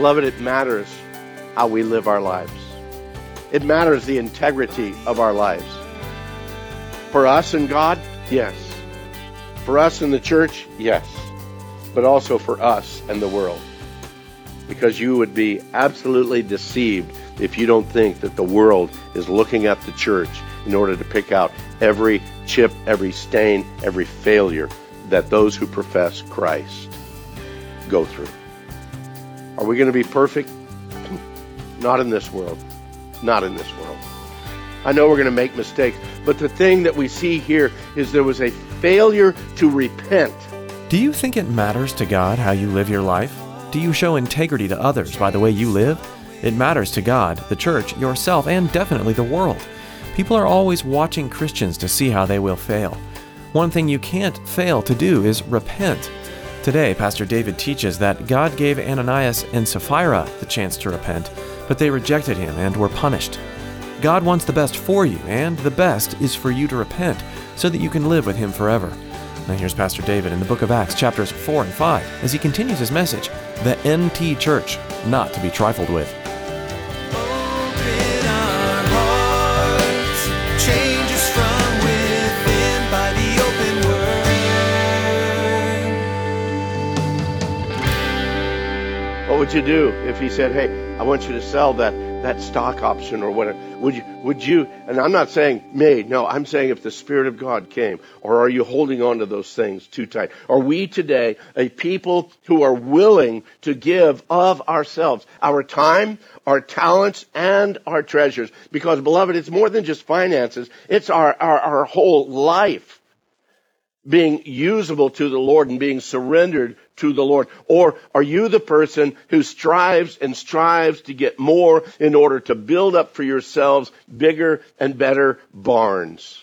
Beloved, it matters how we live our lives. It matters the integrity of our lives. For us and God, yes. For us and the church, yes. But also for us and the world. Because you would be absolutely deceived if you don't think that the world is looking at the church in order to pick out every chip, every stain, every failure that those who profess Christ go through. Are we going to be perfect? Not in this world. Not in this world. I know we're going to make mistakes, but the thing that we see here is there was a failure to repent. Do you think it matters to God how you live your life? Do you show integrity to others by the way you live? It matters to God, the church, yourself, and definitely the world. People are always watching Christians to see how they will fail. One thing you can't fail to do is repent. Today, Pastor David teaches that God gave Ananias and Sapphira the chance to repent, but they rejected him and were punished. God wants the best for you, and the best is for you to repent so that you can live with him forever. Now, here's Pastor David in the book of Acts, chapters 4 and 5, as he continues his message The NT Church, not to be trifled with. Would you do if he said, "Hey, I want you to sell that that stock option or whatever"? Would you? Would you? And I'm not saying me. No, I'm saying if the Spirit of God came, or are you holding on to those things too tight? Are we today a people who are willing to give of ourselves, our time, our talents, and our treasures? Because, beloved, it's more than just finances. It's our our, our whole life being usable to the Lord and being surrendered to the Lord? Or are you the person who strives and strives to get more in order to build up for yourselves bigger and better barns?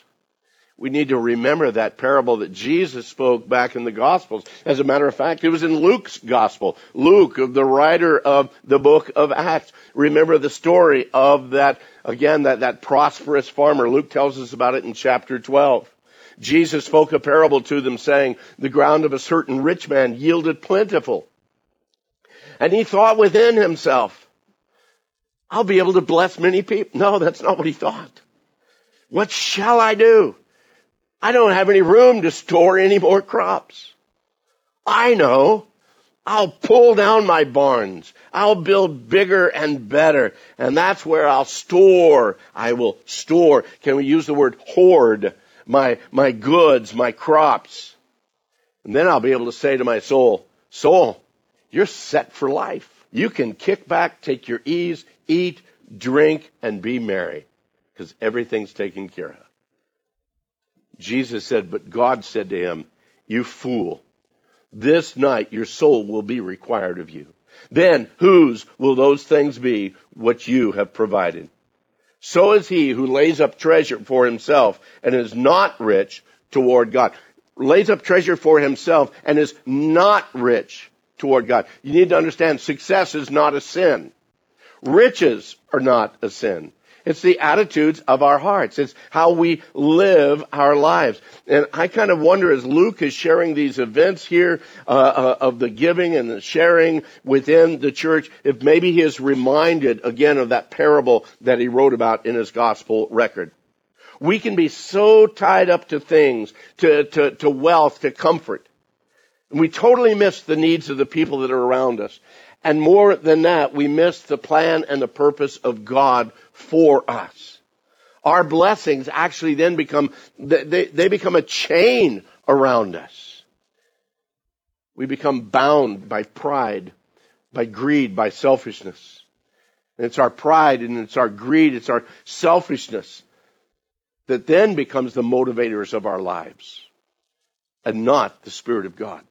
We need to remember that parable that Jesus spoke back in the Gospels. As a matter of fact, it was in Luke's Gospel. Luke, the writer of the book of Acts. Remember the story of that, again, that, that prosperous farmer. Luke tells us about it in chapter 12. Jesus spoke a parable to them saying, the ground of a certain rich man yielded plentiful. And he thought within himself, I'll be able to bless many people. No, that's not what he thought. What shall I do? I don't have any room to store any more crops. I know. I'll pull down my barns. I'll build bigger and better. And that's where I'll store. I will store. Can we use the word hoard? My, my goods, my crops. And then I'll be able to say to my soul, soul, you're set for life. You can kick back, take your ease, eat, drink, and be merry because everything's taken care of. Jesus said, but God said to him, you fool, this night your soul will be required of you. Then whose will those things be which you have provided? So is he who lays up treasure for himself and is not rich toward God. Lays up treasure for himself and is not rich toward God. You need to understand success is not a sin. Riches are not a sin. It's the attitudes of our hearts. It's how we live our lives. And I kind of wonder as Luke is sharing these events here uh, uh, of the giving and the sharing within the church, if maybe he is reminded again of that parable that he wrote about in his gospel record. We can be so tied up to things, to, to, to wealth, to comfort. And we totally miss the needs of the people that are around us. And more than that, we miss the plan and the purpose of God for us. Our blessings actually then become, they, they become a chain around us. We become bound by pride, by greed, by selfishness. And it's our pride and it's our greed, it's our selfishness that then becomes the motivators of our lives and not the Spirit of God.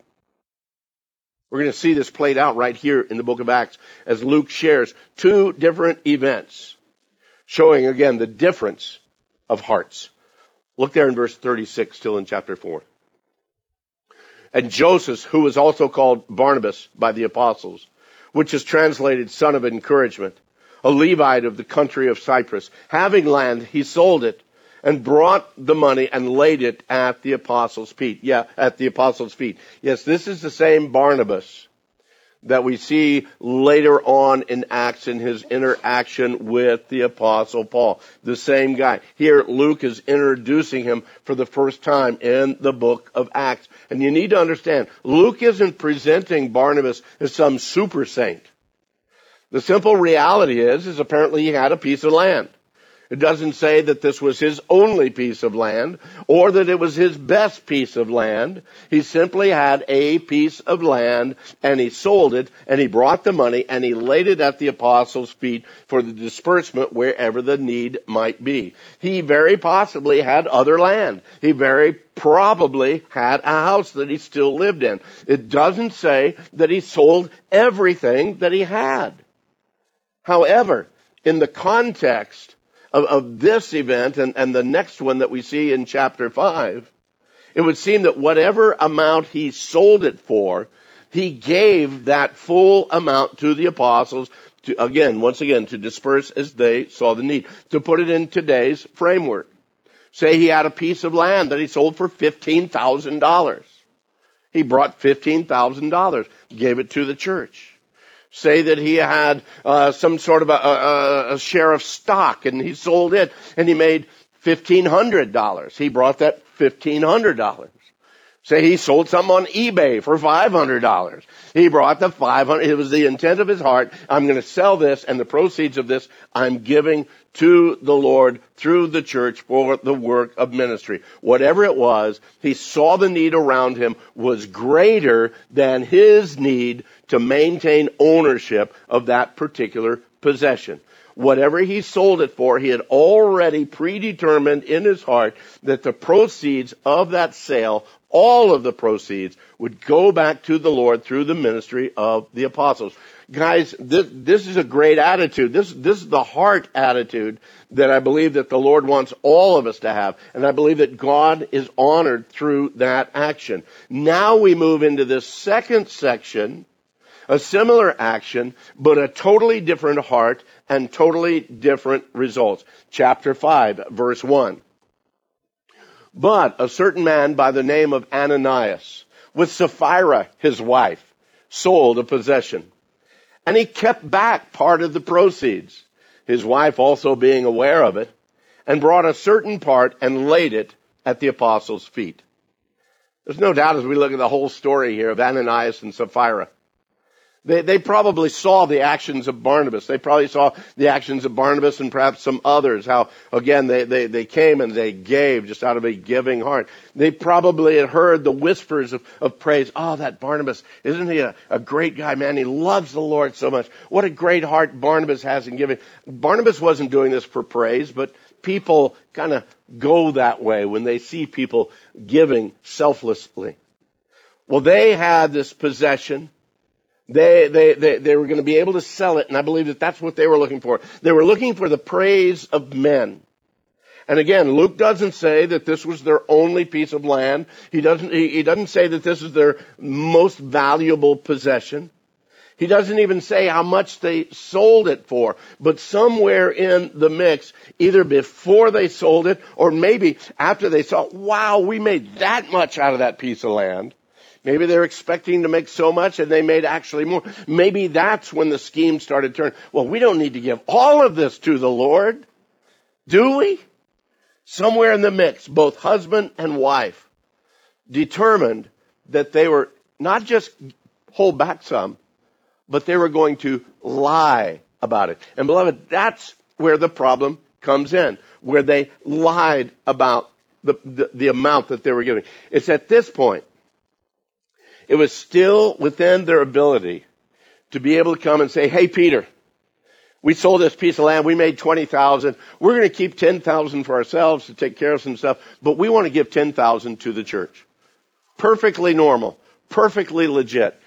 We're going to see this played out right here in the book of Acts as Luke shares two different events showing again the difference of hearts. Look there in verse 36, still in chapter 4. And Joseph, who was also called Barnabas by the apostles, which is translated son of encouragement, a Levite of the country of Cyprus, having land, he sold it and brought the money and laid it at the apostles' feet. Yeah, at the apostles' feet. Yes, this is the same Barnabas that we see later on in Acts in his interaction with the apostle Paul. The same guy. Here, Luke is introducing him for the first time in the book of Acts. And you need to understand, Luke isn't presenting Barnabas as some super saint. The simple reality is, is apparently he had a piece of land. It doesn't say that this was his only piece of land or that it was his best piece of land. He simply had a piece of land and he sold it and he brought the money and he laid it at the apostles' feet for the disbursement wherever the need might be. He very possibly had other land. He very probably had a house that he still lived in. It doesn't say that he sold everything that he had. However, in the context of, of this event and, and the next one that we see in chapter 5, it would seem that whatever amount he sold it for, he gave that full amount to the apostles to, again, once again, to disperse as they saw the need. To put it in today's framework. Say he had a piece of land that he sold for $15,000. He brought $15,000, gave it to the church say that he had uh, some sort of a, a, a share of stock and he sold it and he made $1,500. He brought that $1,500. Say he sold something on eBay for $500. He brought the 500. It was the intent of his heart. I'm going to sell this and the proceeds of this I'm giving to the Lord through the church for the work of ministry. Whatever it was, he saw the need around him was greater than his need to maintain ownership of that particular possession whatever he sold it for, he had already predetermined in his heart that the proceeds of that sale all of the proceeds would go back to the Lord through the ministry of the apostles. Guys, this, this is a great attitude. This, this is the heart attitude that I believe that the Lord wants all of us to have. And I believe that God is honored through that action. Now we move into this second section, a similar action, but a totally different heart and totally different results. Chapter 5, verse 1. But a certain man by the name of Ananias, with Sapphira, his wife, sold a possession. And he kept back part of the proceeds, his wife also being aware of it, and brought a certain part and laid it at the apostles' feet. There's no doubt as we look at the whole story here of Ananias and Sapphira, they, they probably saw the actions of Barnabas. They probably saw the actions of Barnabas and perhaps some others. How, again, they, they, they came and they gave just out of a giving heart. They probably had heard the whispers of, of praise. Oh, that Barnabas, isn't he a, a great guy, man? He loves the Lord so much. What a great heart Barnabas has in giving. Barnabas wasn't doing this for praise, but people kind of go that way when they see people giving selflessly. Well, they had this possession they, they, they, they were going to be able to sell it, and I believe that that's what they were looking for. They were looking for the praise of men. And again, Luke doesn't say that this was their only piece of land. He doesn't, he, he doesn't say that this is their most valuable possession. He doesn't even say how much they sold it for, but somewhere in the mix, either before they sold it or maybe after they saw, wow, we made that much out of that piece of land. Maybe they're expecting to make so much and they made actually more. Maybe that's when the scheme started turning. Well, we don't need to give all of this to the Lord. Do we? Somewhere in the mix, both husband and wife determined that they were not just hold back some, but they were going to lie about it. And beloved, that's where the problem comes in, where they lied about the, the, the amount that they were giving. It's at this point it was still within their ability to be able to come and say, Hey, Peter, we sold this piece of land. We made 20,000. We're going to keep 10,000 for ourselves to take care of some stuff, but we want to give 10,000 to the church. Perfectly normal. Perfectly legit.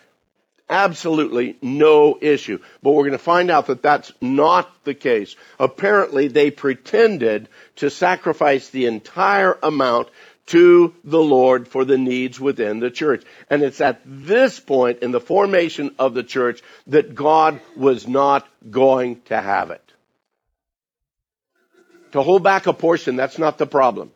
Absolutely no issue. But we're going to find out that that's not the case. Apparently they pretended to sacrifice the entire amount to the Lord for the needs within the church. And it's at this point in the formation of the church that God was not going to have it. To hold back a portion, that's not the problem.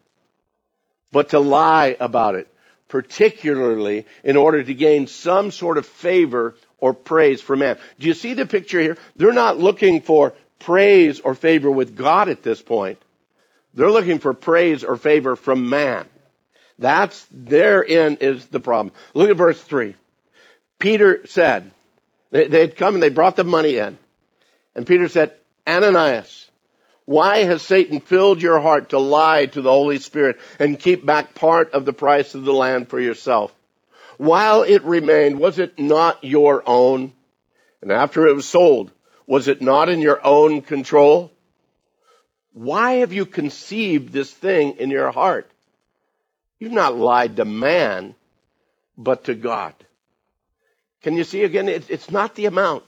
But to lie about it, particularly in order to gain some sort of favor or praise from man. Do you see the picture here? They're not looking for praise or favor with God at this point. They're looking for praise or favor from man. That's therein is the problem. Look at verse three. Peter said, they, they'd come and they brought the money in. And Peter said, Ananias, why has Satan filled your heart to lie to the Holy Spirit and keep back part of the price of the land for yourself? While it remained, was it not your own? And after it was sold, was it not in your own control? Why have you conceived this thing in your heart? You've not lied to man, but to God. Can you see again? It's not the amount.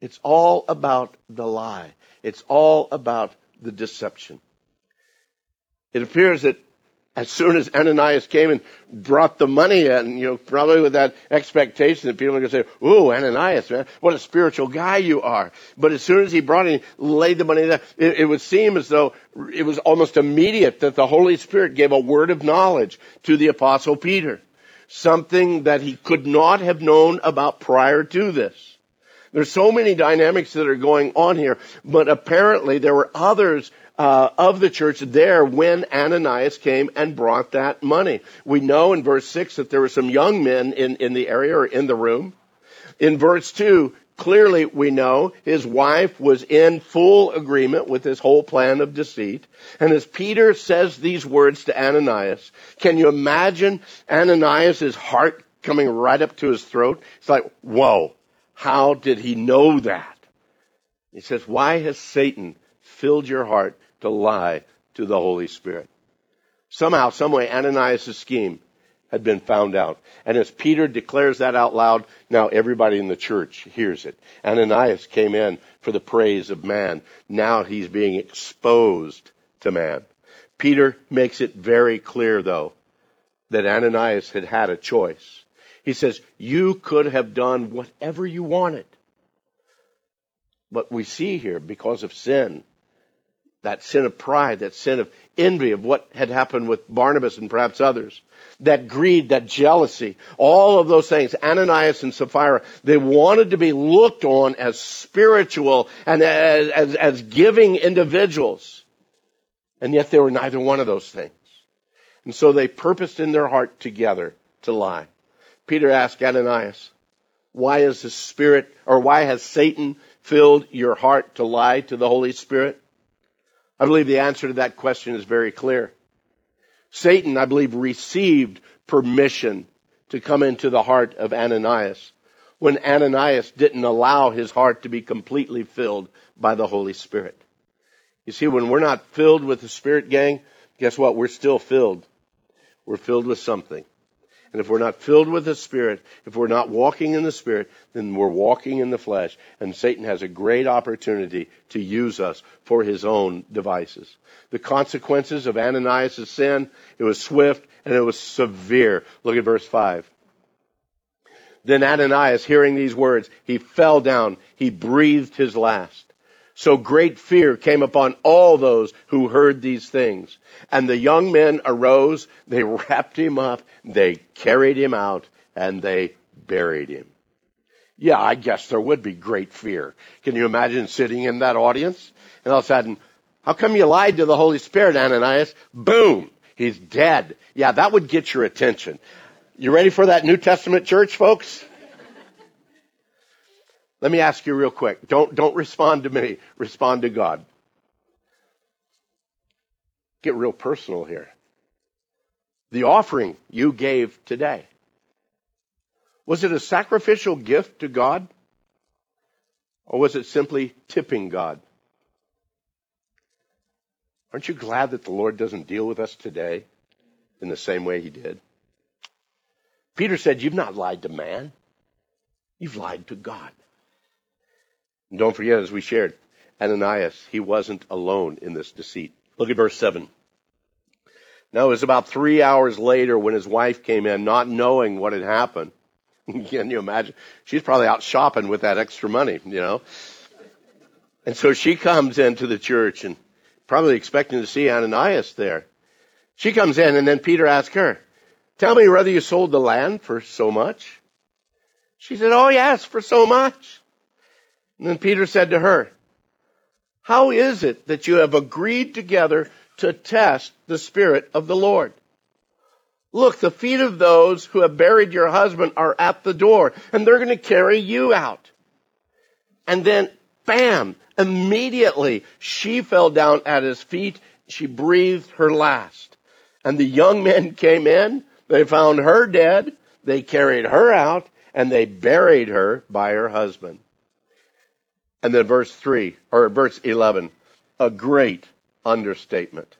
It's all about the lie. It's all about the deception. It appears that as soon as Ananias came and brought the money in, you know, probably with that expectation that people are going to say, "Ooh, Ananias, man, what a spiritual guy you are." But as soon as he brought it, laid the money there, it, it would seem as though it was almost immediate that the Holy Spirit gave a word of knowledge to the Apostle Peter, something that he could not have known about prior to this. There's so many dynamics that are going on here, but apparently there were others uh, of the church there when Ananias came and brought that money. We know in verse 6 that there were some young men in, in the area or in the room. In verse 2, clearly we know his wife was in full agreement with this whole plan of deceit. And as Peter says these words to Ananias, can you imagine Ananias' heart coming right up to his throat? It's like, whoa, how did he know that? He says, why has Satan filled your heart to lie to the Holy Spirit. Somehow, someway, Ananias' scheme had been found out. And as Peter declares that out loud, now everybody in the church hears it. Ananias came in for the praise of man. Now he's being exposed to man. Peter makes it very clear, though, that Ananias had had a choice. He says, You could have done whatever you wanted. But we see here, because of sin, that sin of pride, that sin of envy of what had happened with Barnabas and perhaps others, that greed, that jealousy, all of those things, Ananias and Sapphira, they wanted to be looked on as spiritual and as, as, as giving individuals. And yet they were neither one of those things. And so they purposed in their heart together to lie. Peter asked Ananias, why is the Spirit, or why has Satan filled your heart to lie to the Holy Spirit? I believe the answer to that question is very clear. Satan, I believe, received permission to come into the heart of Ananias when Ananias didn't allow his heart to be completely filled by the Holy Spirit. You see, when we're not filled with the Spirit, gang, guess what? We're still filled. We're filled with something. And if we're not filled with the Spirit, if we're not walking in the Spirit, then we're walking in the flesh. And Satan has a great opportunity to use us for his own devices. The consequences of Ananias' sin, it was swift and it was severe. Look at verse 5. Then Ananias, hearing these words, he fell down. He breathed his last. So great fear came upon all those who heard these things. And the young men arose, they wrapped him up, they carried him out, and they buried him. Yeah, I guess there would be great fear. Can you imagine sitting in that audience? And all of a sudden, how come you lied to the Holy Spirit, Ananias? Boom! He's dead. Yeah, that would get your attention. You ready for that New Testament church, folks? Let me ask you real quick. Don't, don't respond to me. Respond to God. Get real personal here. The offering you gave today, was it a sacrificial gift to God? Or was it simply tipping God? Aren't you glad that the Lord doesn't deal with us today in the same way he did? Peter said, You've not lied to man, you've lied to God. And don't forget, as we shared, Ananias, he wasn't alone in this deceit. Look at verse 7. Now it was about three hours later when his wife came in, not knowing what had happened. Can you imagine? She's probably out shopping with that extra money, you know. And so she comes into the church and probably expecting to see Ananias there. She comes in and then Peter asks her, tell me whether you sold the land for so much. She said, oh yes, for so much. And then Peter said to her, how is it that you have agreed together to test the Spirit of the Lord? Look, the feet of those who have buried your husband are at the door, and they're going to carry you out. And then, bam, immediately she fell down at his feet. She breathed her last. And the young men came in. They found her dead. They carried her out, and they buried her by her husband. And then verse 3, or verse 11, a great understatement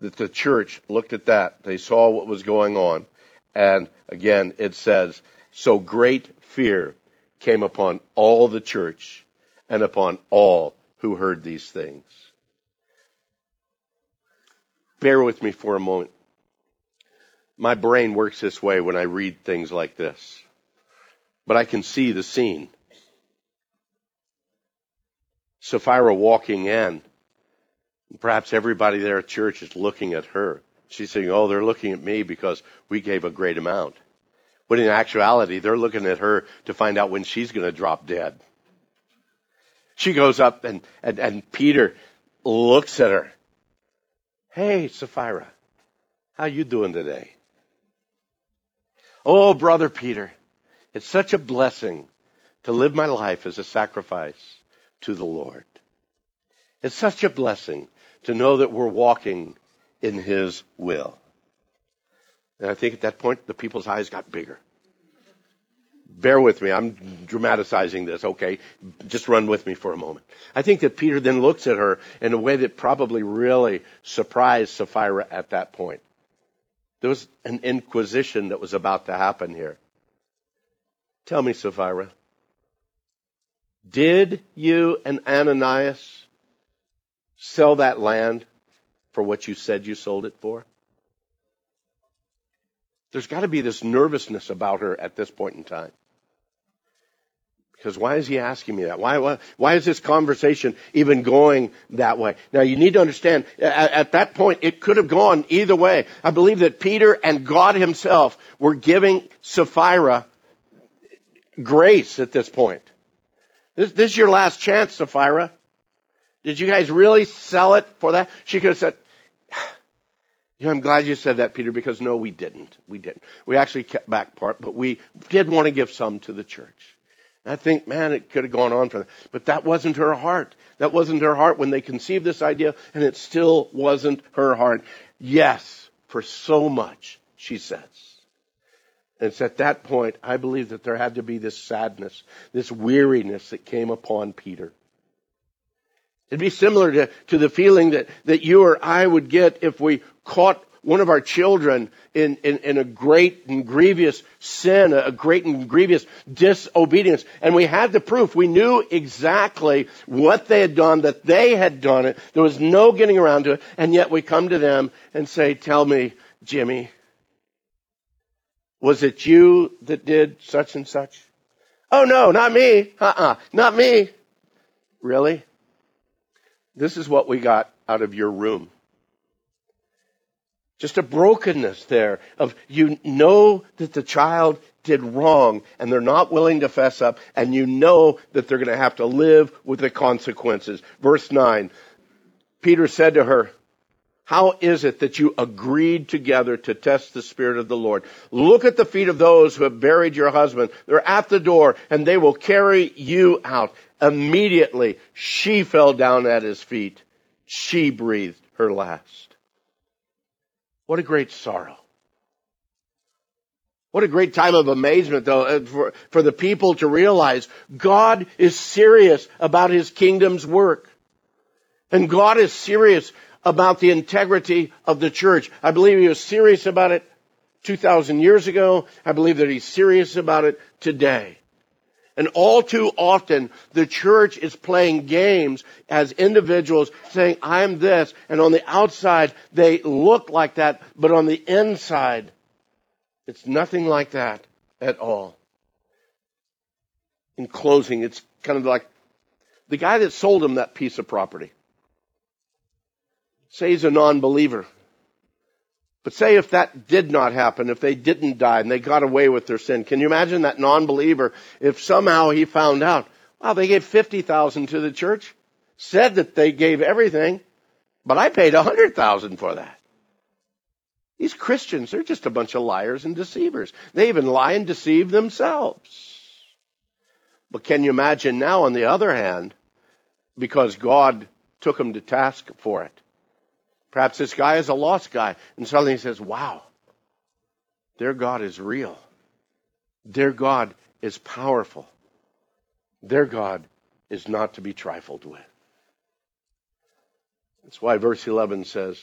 that the church looked at that. They saw what was going on. And again, it says, so great fear came upon all the church and upon all who heard these things. Bear with me for a moment. My brain works this way when I read things like this. But I can see the scene. Sapphira walking in Perhaps everybody there at church is looking at her. She's saying, oh, they're looking at me because we gave a great amount. But in actuality, they're looking at her to find out when she's going to drop dead. She goes up and, and, and Peter looks at her. Hey, Sapphira, how you doing today? Oh, brother Peter, it's such a blessing to live my life as a sacrifice to the Lord. It's such a blessing to know that we're walking in His will. And I think at that point, the people's eyes got bigger. Bear with me. I'm dramatizing this, okay? Just run with me for a moment. I think that Peter then looks at her in a way that probably really surprised Sapphira at that point. There was an inquisition that was about to happen here. Tell me, Sapphira, did you and Ananias sell that land for what you said you sold it for? There's got to be this nervousness about her at this point in time. Because why is he asking me that? Why, why, why is this conversation even going that way? Now you need to understand, at, at that point, it could have gone either way. I believe that Peter and God himself were giving Sapphira grace at this point. This, this is your last chance, Sapphira. Did you guys really sell it for that? She could have said, I'm glad you said that, Peter, because no, we didn't. We didn't. We actually kept back part, but we did want to give some to the church. And I think, man, it could have gone on for that. But that wasn't her heart. That wasn't her heart when they conceived this idea, and it still wasn't her heart. Yes, for so much, she says. And it's at that point, I believe that there had to be this sadness, this weariness that came upon Peter. It'd be similar to, to the feeling that, that you or I would get if we caught one of our children in, in, in, a great and grievous sin, a great and grievous disobedience. And we had the proof. We knew exactly what they had done, that they had done it. There was no getting around to it. And yet we come to them and say, tell me, Jimmy, was it you that did such and such? Oh no, not me. Uh-uh, not me. Really? This is what we got out of your room. Just a brokenness there of you know that the child did wrong and they're not willing to fess up and you know that they're going to have to live with the consequences. Verse 9. Peter said to her, how is it that you agreed together to test the Spirit of the Lord? Look at the feet of those who have buried your husband. They're at the door and they will carry you out. Immediately, she fell down at his feet. She breathed her last. What a great sorrow. What a great time of amazement, though, uh, for, for the people to realize God is serious about his kingdom's work. And God is serious about the integrity of the church. I believe he was serious about it 2,000 years ago. I believe that he's serious about it today. And all too often, the church is playing games as individuals saying, I'm this. And on the outside, they look like that. But on the inside, it's nothing like that at all. In closing, it's kind of like the guy that sold him that piece of property. Say he's a non-believer. But say if that did not happen, if they didn't die and they got away with their sin, can you imagine that non-believer if somehow he found out, wow, they gave 50,000 to the church, said that they gave everything, but I paid 100,000 for that. These Christians, they're just a bunch of liars and deceivers. They even lie and deceive themselves. But can you imagine now, on the other hand, because God took them to task for it? Perhaps this guy is a lost guy, and suddenly he says, Wow, their God is real. Their God is powerful. Their God is not to be trifled with. That's why verse 11 says,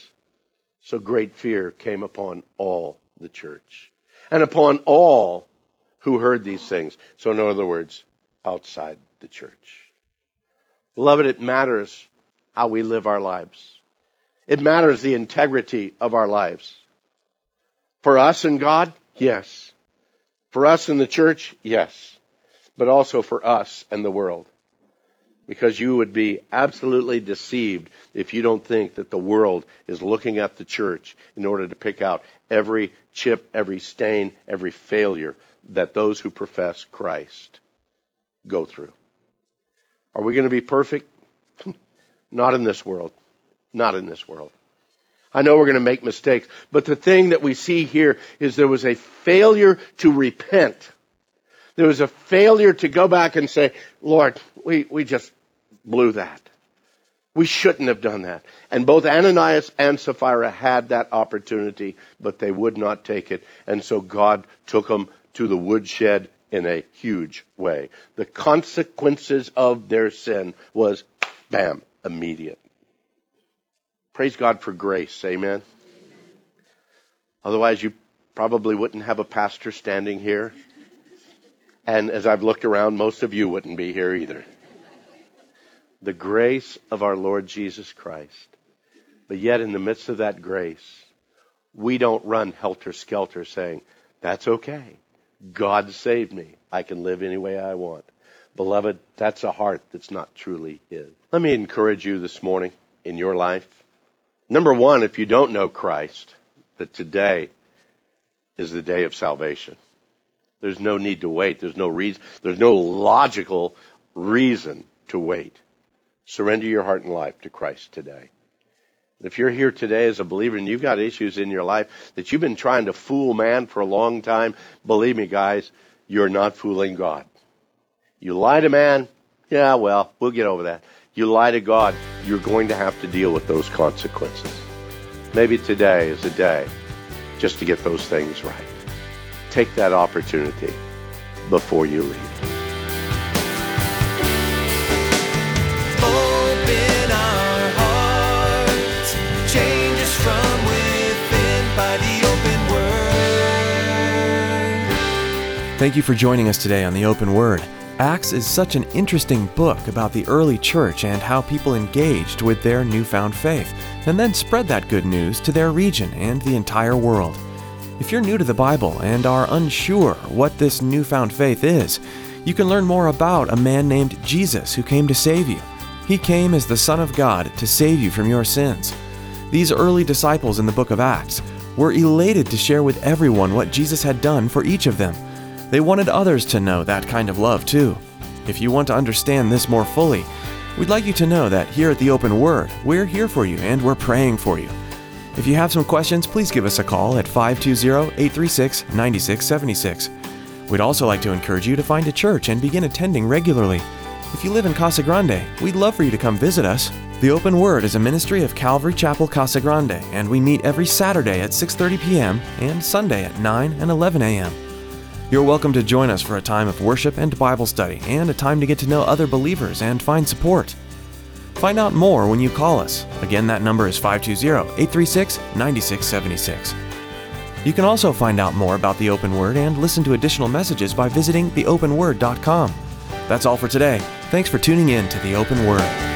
So great fear came upon all the church, and upon all who heard these things. So, in other words, outside the church. Beloved, it matters how we live our lives. It matters the integrity of our lives. For us and God, yes. For us in the church, yes. But also for us and the world. Because you would be absolutely deceived if you don't think that the world is looking at the church in order to pick out every chip, every stain, every failure that those who profess Christ go through. Are we going to be perfect? Not in this world. Not in this world. I know we're going to make mistakes, but the thing that we see here is there was a failure to repent. There was a failure to go back and say, Lord, we, we just blew that. We shouldn't have done that. And both Ananias and Sapphira had that opportunity, but they would not take it. And so God took them to the woodshed in a huge way. The consequences of their sin was, bam, immediate. Praise God for grace. Amen. Otherwise, you probably wouldn't have a pastor standing here. And as I've looked around, most of you wouldn't be here either. The grace of our Lord Jesus Christ. But yet, in the midst of that grace, we don't run helter skelter saying, That's okay. God saved me. I can live any way I want. Beloved, that's a heart that's not truly His. Let me encourage you this morning in your life. Number one, if you don't know Christ, that today is the day of salvation. There's no need to wait. There's no reason. There's no logical reason to wait. Surrender your heart and life to Christ today. If you're here today as a believer and you've got issues in your life that you've been trying to fool man for a long time, believe me, guys, you're not fooling God. You lie to man, yeah, well, we'll get over that you lie to God, you're going to have to deal with those consequences. Maybe today is a day just to get those things right. Take that opportunity before you leave. Open our hearts, change us from within by the open word. Thank you for joining us today on the Open Word. Acts is such an interesting book about the early church and how people engaged with their newfound faith, and then spread that good news to their region and the entire world. If you're new to the Bible and are unsure what this newfound faith is, you can learn more about a man named Jesus who came to save you. He came as the Son of God to save you from your sins. These early disciples in the book of Acts were elated to share with everyone what Jesus had done for each of them. They wanted others to know that kind of love too. If you want to understand this more fully, we'd like you to know that here at the Open Word, we're here for you and we're praying for you. If you have some questions, please give us a call at 520 836 9676. We'd also like to encourage you to find a church and begin attending regularly. If you live in Casa Grande, we'd love for you to come visit us. The Open Word is a ministry of Calvary Chapel Casa Grande, and we meet every Saturday at 6:30 p.m. and Sunday at 9 and 11 a.m. You're welcome to join us for a time of worship and Bible study and a time to get to know other believers and find support. Find out more when you call us. Again, that number is 520 836 9676. You can also find out more about the Open Word and listen to additional messages by visiting theopenword.com. That's all for today. Thanks for tuning in to the Open Word.